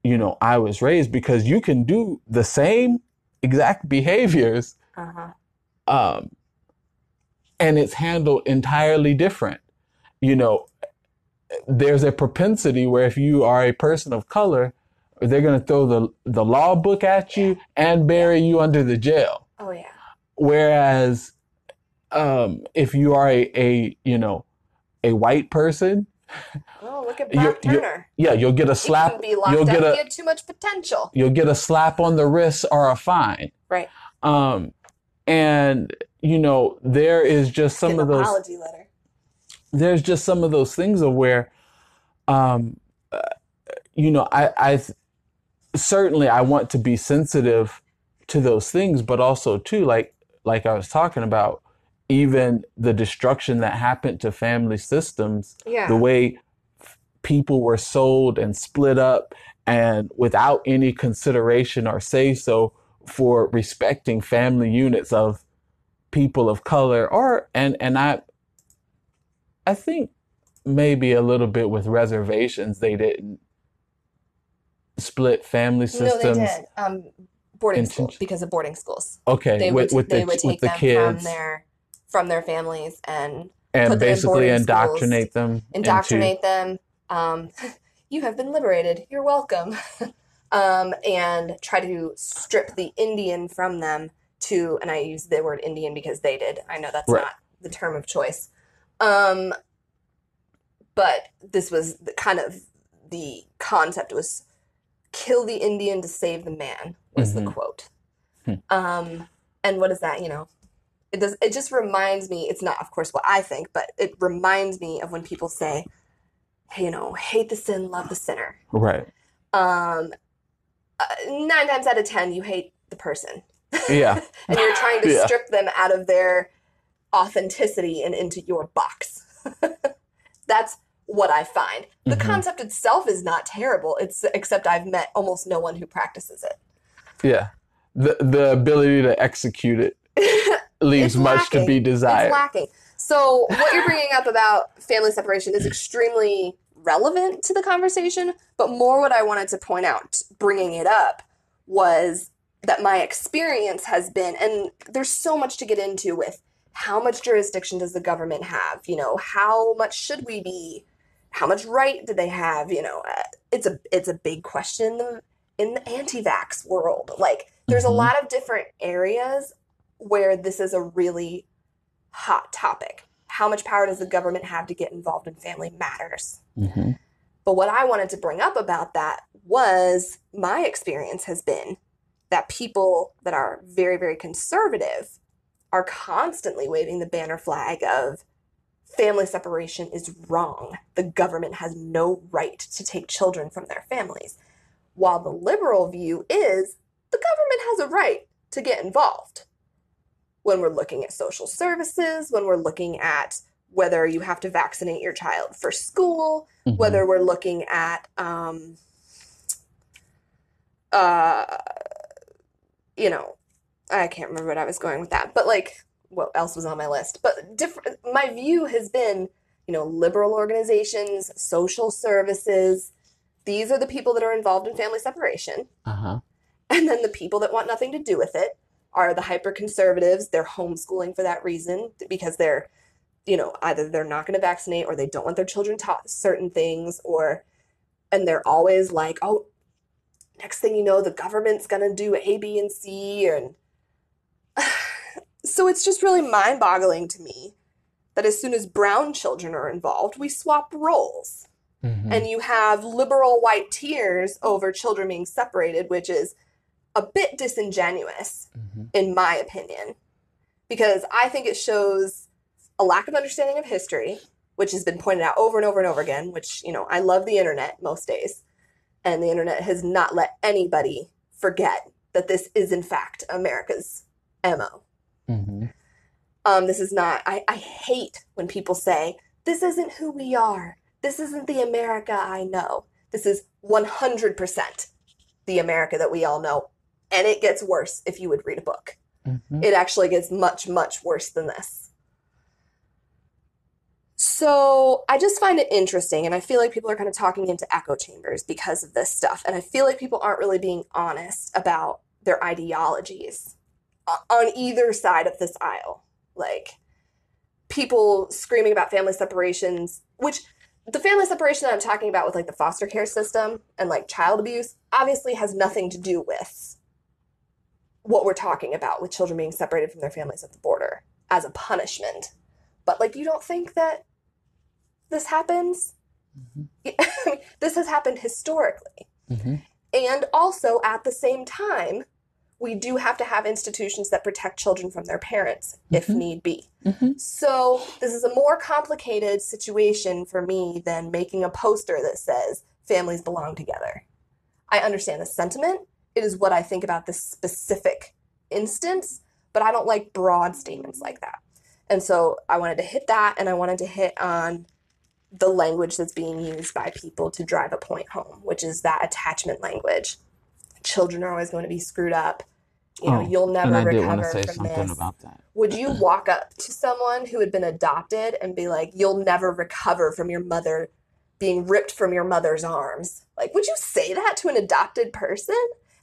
you know I was raised because you can do the same exact behaviors Uh-huh. um, and it's handled entirely different. You know, there's a propensity where if you are a person of color, they're going to throw the the law book at you and bury you under the jail. Oh yeah. Whereas, um, if you are a, a you know a white person, Oh, look at You're- Brock you're- Turner. yeah, you'll get a slap. locked You'll get You a too much potential. you'll get a slap on the wrist or a fine. Right. Um, and you know there is just some of those. apology letter. there's just some of those things of where, um, uh, you know, I, I certainly I want to be sensitive to those things, but also too, like like I was talking about, even the destruction that happened to family systems, Yeah. the way people were sold and split up, and without any consideration or say so for respecting family units of people of color, or and and I I think maybe a little bit with reservations they didn't split family systems. no, they did. Um, boarding Inten- schools because of boarding schools. Okay, They with, would with they the would take the them from their from their families and and them in basically boarding indoctrinate them indoctrinate them. Um, you have been liberated. You're welcome. um, and try to strip the Indian from them to, and I use the word Indian because they did. I know that's Right. not the term of choice. Um, but this was the kind of the concept was kill the Indian to save the man was the Mhm. quote. Hmm. Um, and what is that? You know, it does. It just reminds me. It's not, of course, what I think, but it reminds me of when people say, "Hey, you know, hate the sin, love the sinner." right. Um, uh, nine times out of ten, you hate the person, Yeah, and you're trying to Yeah. strip them out of their authenticity and into your box. That's what I find. The Mhm. concept itself is not terrible. It's except I've met almost no one who practices it. yeah. The the ability to execute it leaves much to be desired. It's lacking. So what you're bringing up about family separation is extremely relevant to the conversation, but more what I wanted to point out bringing it up was that my experience has been and there's so much to get into with how much jurisdiction does the government have? You know, how much should we be how much right do they have, you know? Uh, it's a it's a big question in the in the anti-vax world. Like there's a Mhm. lot of different areas where this is a really hot topic. How much power does the government have to get involved in family matters? hmm But what I wanted to bring up about that was my experience has been that people that are very, very conservative are constantly waving the banner flag of family separation is wrong. The government has no right to take children from their families. While the liberal view is the government has a right to get involved when we're looking at social services, when we're looking at whether you have to vaccinate your child for school, Mm-hmm. whether we're looking at um uh you know i can't remember what i was going with that but like what else was on my list but different my view has been you know, liberal organizations, social services. These are the people that are involved in family separation. Uh-huh. And then the people that want nothing to do with it are the hyper conservatives. They're homeschooling for that reason because they're, you know, either they're not going to vaccinate or they don't want their children taught certain things or, and they're always like, oh, next thing you know, the government's going to do A, B, and C. And so it's just really mind boggling to me that as soon as brown children are involved, we swap roles. Mhm. And you have liberal white tears over children being separated, which is a bit disingenuous, mm-hmm. in my opinion, because I think it shows a lack of understanding of history, which has been pointed out over and over and over again. Which, you know, I love the internet most days, and the internet has not let anybody forget that this is, in fact, America's MO. Mhm. Um, this is not, I, I hate when people say, this isn't who we are. This isn't the America I know. This is 100% the America that we all know. And it gets worse if you would read a book. Mhm. It actually gets much, much worse than this. So I just find it interesting, and I feel like people are kind of talking into echo chambers because of this stuff. And I feel like people aren't really being honest about their ideologies on either side of this aisle. Like people screaming about family separations, which the family separation that I'm talking about with like the foster care system and like child abuse obviously has nothing to do with what we're talking about with children being separated from their families at the border as a punishment. But like, you don't think that this happens? Mhm. this has happened historically. Mhm. And also, at the same time, we do have to have institutions that protect children from their parents if Mhm. need be. Mhm. So, this is a more complicated situation for me than making a poster that says families belong together. I understand the sentiment. It is what I think about this specific instance, but I don't like broad statements like that. And so, I wanted to hit that and I wanted to hit on the language that's being used by people to drive a point home, which is that attachment language. Children are always going to be screwed up. You know, Oh, you'll never and I did want recover from this. Would you walk up to someone who had been adopted and be like, "You'll never recover from your mother being ripped from your mother's arms"? Like, would you say that to an adopted person?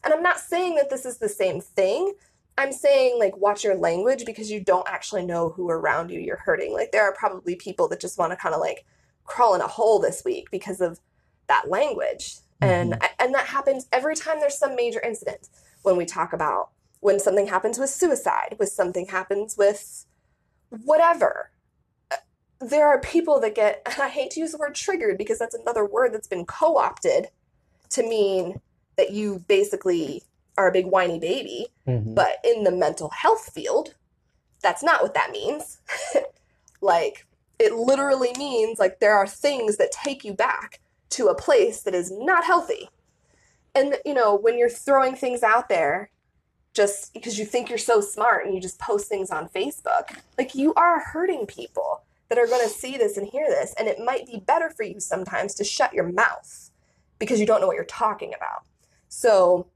And I'm not saying that this is the same thing. I'm saying like watch your language because you don't actually know who around you you're hurting. Like there are probably people that just want to kind of like crawl in a hole this week because of that language. And and that happens every time there's some major incident. When we talk about when something happens with suicide, when something happens with whatever. There are people that get, and I hate to use the word triggered because that's another word that's been co opted to mean that you basically are a big whiny baby. Mhm. But in the mental health field, that's not what that means. like, it literally means like there are things that take you back to a place that is not healthy. And, you know, when you're throwing things out there just because you think you're so smart and you just post things on Facebook, like you are hurting people that are going to see this and hear this. And it might be better for you sometimes to shut your mouth because you don't know what you're talking about. So,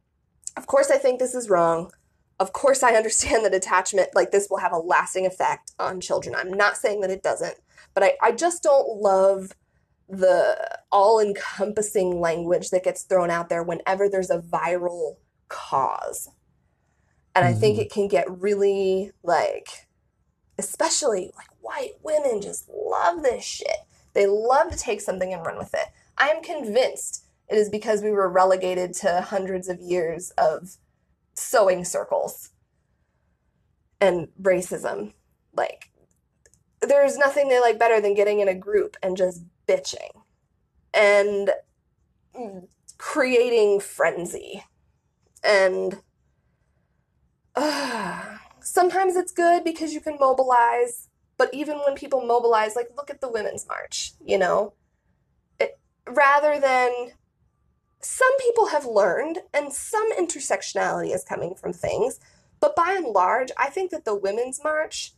of course, I think this is wrong. Of course, I understand that attachment like this will have a lasting effect on children. I'm not saying that it doesn't, but I, I just don't love the all encompassing language that gets thrown out there whenever there's a viral cause. And I think Mhm. it can get really like, especially like white women just love this shit. They love to take something and run with it. I am convinced it is because we were relegated to hundreds of years of sewing circles and racism. Like, there's nothing they like better than getting in a group and just bitching and creating frenzy. And uh, sometimes it's good because you can mobilize, but even when people mobilize, like, look at the Women's March, you know? It, rather than some people have learned and some intersectionality is coming from things, but by and large, I think that the Women's March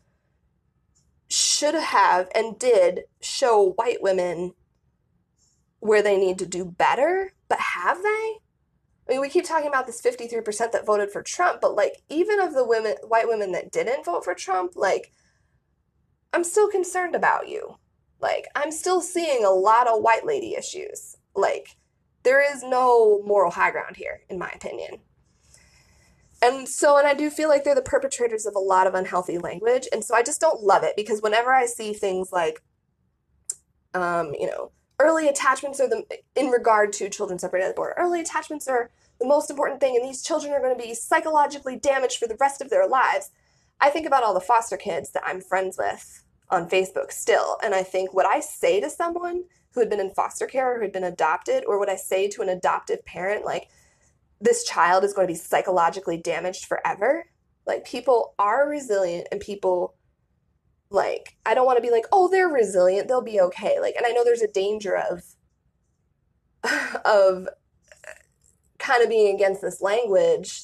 should have and did show white women where they need to do better, but have they? I mean, we keep talking about this 53% that voted for Trump, but like, even of the women, white women that didn't vote for Trump, like, I'm still concerned about you. Like, I'm still seeing a lot of white lady issues. Like, there is no moral high ground here, in my opinion. And so, and I do feel like they're the perpetrators of a lot of unhealthy language. And so I just don't love it because whenever I see things like, um, you know, early attachments are the, in regard to children separated at the border, early attachments are the most important thing, and these children are going to be psychologically damaged for the rest of their lives. I think about all the foster kids that I'm friends with on Facebook still, and I think what I say to someone who had been in foster care or who had been adopted, or what I say to an adoptive parent, like, this child is going to be psychologically damaged forever. Like, people are resilient, and people, like, I don't want to be like, oh, they're resilient, they'll be okay. Like, and I know there's a danger of, of kind of being against this language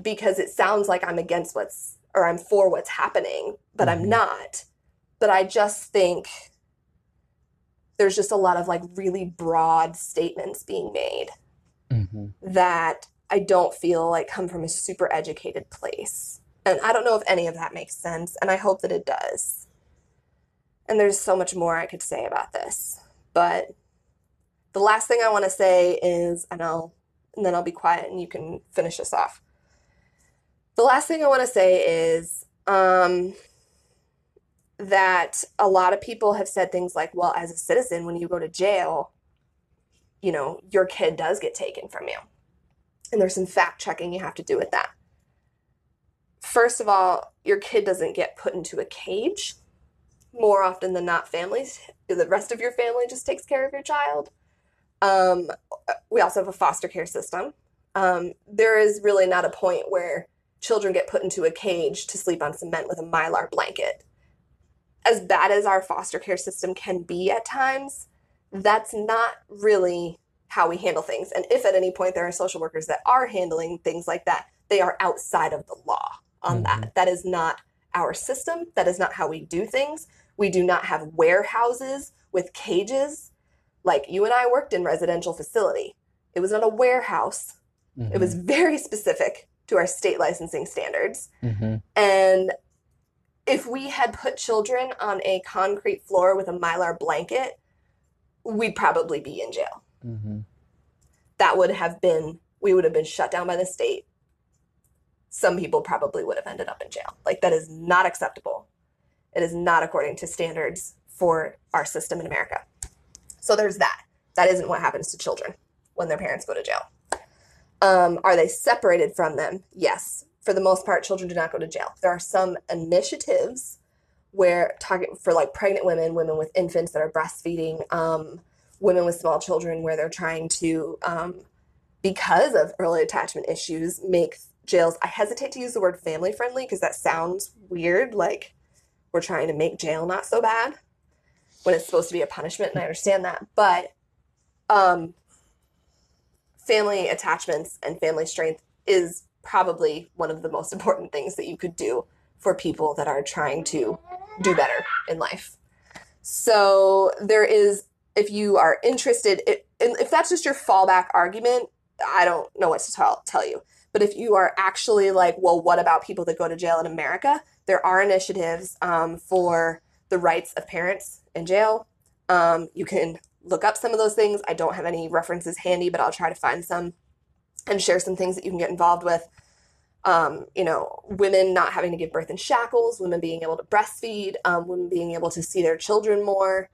because it sounds like I'm against what's or I'm for what's happening, but mm-hmm. I'm not. But I just think there's just a lot of like really broad statements being made mm-hmm. that I don't feel like come from a super educated place. And I don't know if any of that makes sense, and I hope that it does. And there's so much more I could say about this. But the last thing I want to say is, and I'll and then I'll be quiet and you can finish us off. The last thing I want to say is um, that a lot of people have said things like, well, as a citizen, when you go to jail, you know, your kid does get taken from you. And there's some fact checking you have to do with that. First of all, your kid doesn't get put into a cage. More often than not, families, the rest of your family just takes care of your child. Um, we also have a foster care system. Um, there is really not a point where children get put into a cage to sleep on cement with a mylar blanket. As bad as our foster care system can be at times, that's not really how we handle things. And if at any point there are social workers that are handling things like that, they are outside of the law on mm-hmm. that. That is not our system. That is not how we do things. We do not have warehouses with cages like you and I worked in residential facility. It was not a warehouse. Mm-hmm. It was very specific to our state licensing standards. Mm-hmm. And if we had put children on a concrete floor with a mylar blanket, we'd probably be in jail. Mm-hmm. That would have been, we would have been shut down by the state. Some people probably would have ended up in jail. Like, that is not acceptable. It is not according to standards for our system in America. So there's that. That isn't what happens to children when their parents go to jail. Um, are they separated from them? Yes. For the most part, children do not go to jail. There are some initiatives where target for like pregnant women, women with infants that are breastfeeding, um, women with small children, where they're trying to, um, because of early attachment issues, make jails. I hesitate to use the word family friendly because that sounds weird. Like we're trying to make jail not so bad when it's supposed to be a punishment, and I understand that. But um, family attachments and family strength is probably one of the most important things that you could do for people that are trying to do better in life. So there is, if you are interested, if, if that's just your fallback argument, I don't know what to tell, tell you. But if you are actually like, well, what about people that go to jail in America? There are initiatives um, for the rights of parents in jail. Um, you can look up some of those things. I don't have any references handy, but I'll try to find some and share some things that you can get involved with. Um, you know, women not having to give birth in shackles, women being able to breastfeed, um, women being able to see their children more.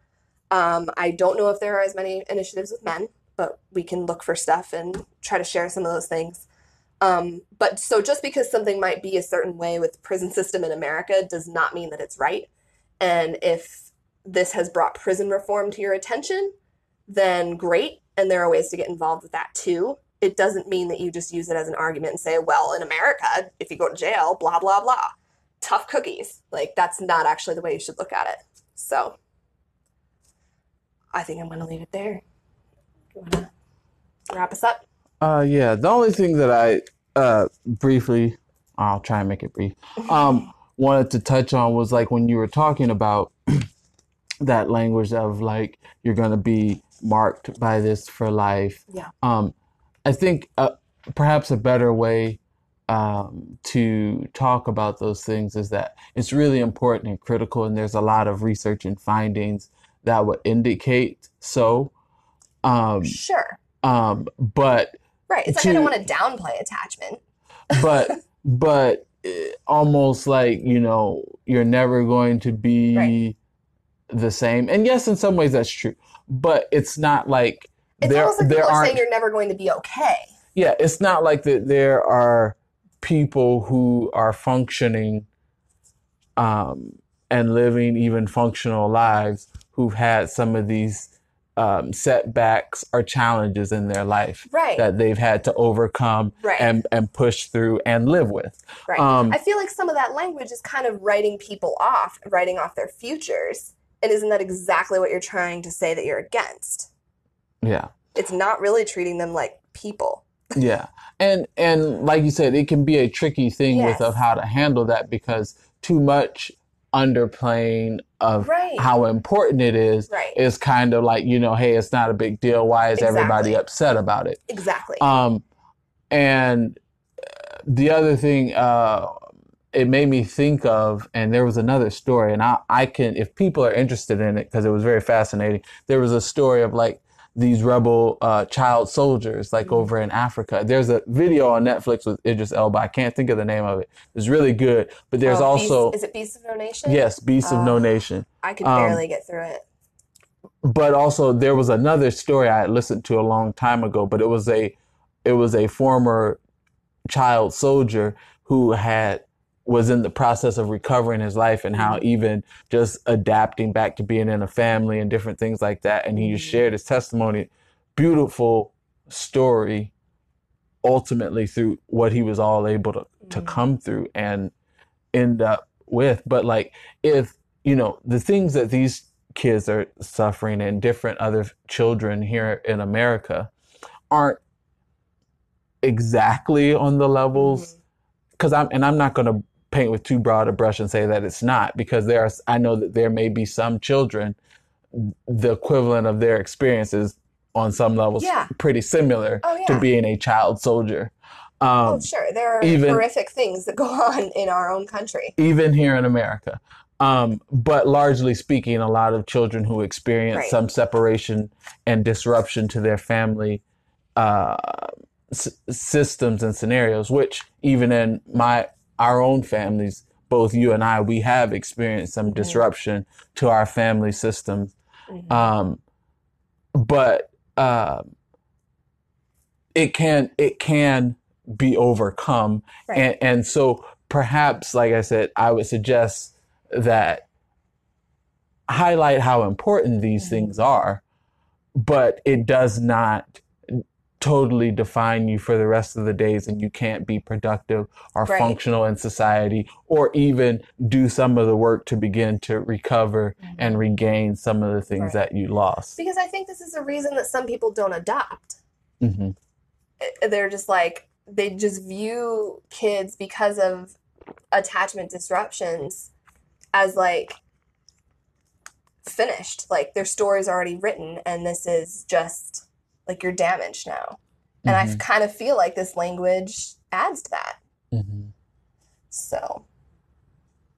Um, I don't know if there are as many initiatives with men, but we can look for stuff and try to share some of those things. Um, but so just because something might be a certain way with the prison system in America does not mean that it's right. And if this has brought prison reform to your attention, then great. And there are ways to get involved with that too. It doesn't mean that you just use it as an argument and say, well, in America, if you go to jail, blah, blah, blah. Tough cookies. Like, that's not actually the way you should look at it. So, I think I'm going to leave it there. You want to wrap us up? Uh, yeah. The only thing that I uh, briefly, I'll try and make it brief. Um, wanted to touch on was like when you were talking about that language of like you're going to be marked by this for life. Yeah. Um, I think uh, perhaps a better way um, to talk about those things is that it's really important and critical, and there's a lot of research and findings that would indicate so. Um, Sure. um, but Right. It's like I don't want to downplay attachment. but but eh, almost like you know you're never going to be Right. the same and yes in some ways that's true but it's not like It's there almost like there people are saying you're never going to be okay. yeah it's not like that there are people who are functioning um and living even functional lives who've had some of these um, setbacks or challenges in their life Right. that they've had to overcome Right. and and push through and live with Right. Um, I feel like some of that language is kind of writing people off, writing off their futures. And isn't that exactly what you're trying to say that you're against? Yeah It's not really treating them like people. yeah and and like you said it can be a tricky thing Yes. with of how to handle that because too much underplaying of Right. how important it is Right. is kind of like you know hey it's not a big deal why is everybody upset about it Exactly. um and uh, the other thing uh it made me think of and there was another story and i i can if people are interested in it because it was very fascinating there was a story of like these rebel uh, child soldiers like Mm-hmm. over in africa there's a video on netflix with idris elba i can't think of the name of it it's really good but there's Oh, also Beast, is it Beast of No Nation? yes beasts of no Oh. nation I could um, barely get through it. but also there was another story I had listened to a long time ago, but it was a it was a former child soldier who had was in the process of recovering his life and how mm-hmm. even just adapting back to being in a family and different things like that. And he just mm-hmm. shared his testimony. Beautiful story ultimately through what he was all able to, to Mhm. come through and end up with. But like if you know the things that these kids are suffering and different other children here in America aren't exactly on the levels mm-hmm. because I'm and I'm not going to paint with too broad a brush and say that it's not because there are I know that there may be some children the equivalent of their experiences on some levels Yeah. pretty similar Oh, to being a child soldier. Um, oh, sure. There are even- horrific things that go on in our own country. even here in America. Um, but largely speaking, a lot of children who experience Right. some separation and disruption to their family uh, s- systems and scenarios, which even in my our own families, both you and I, we have experienced some disruption to our family systems. Mhm. Um, but um it can it can be overcome, Right. and and so perhaps, like I said, I would suggest that highlight how important these Mhm. things are, but it does not totally define you for the rest of the days and you can't be productive or Right. functional in society or even do some of the work to begin to recover mm-hmm. and regain some of the things Right. that you lost. because I think this is a reason that some people don't adopt. hmm they're just like they just view kids because of attachment disruptions as like finished like their story's already written and this is just like you're damaged now and i Mhm. kind of feel like this language adds to that hmm so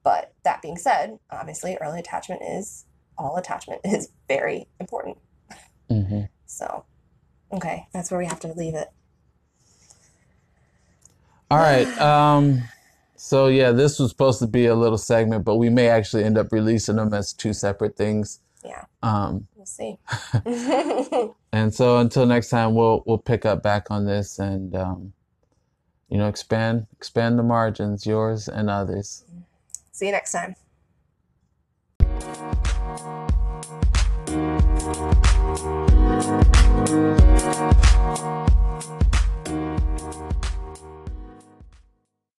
but that being said obviously early attachment is all attachment is very important hmm so okay that's where we have to leave it All right. Um, so yeah, this was supposed to be a little segment, but we may actually end up releasing them as two separate things. yeah Um, see and so until next time, we'll we'll pick up back on this and um, you know expand expand the margins, yours and others. See you next time.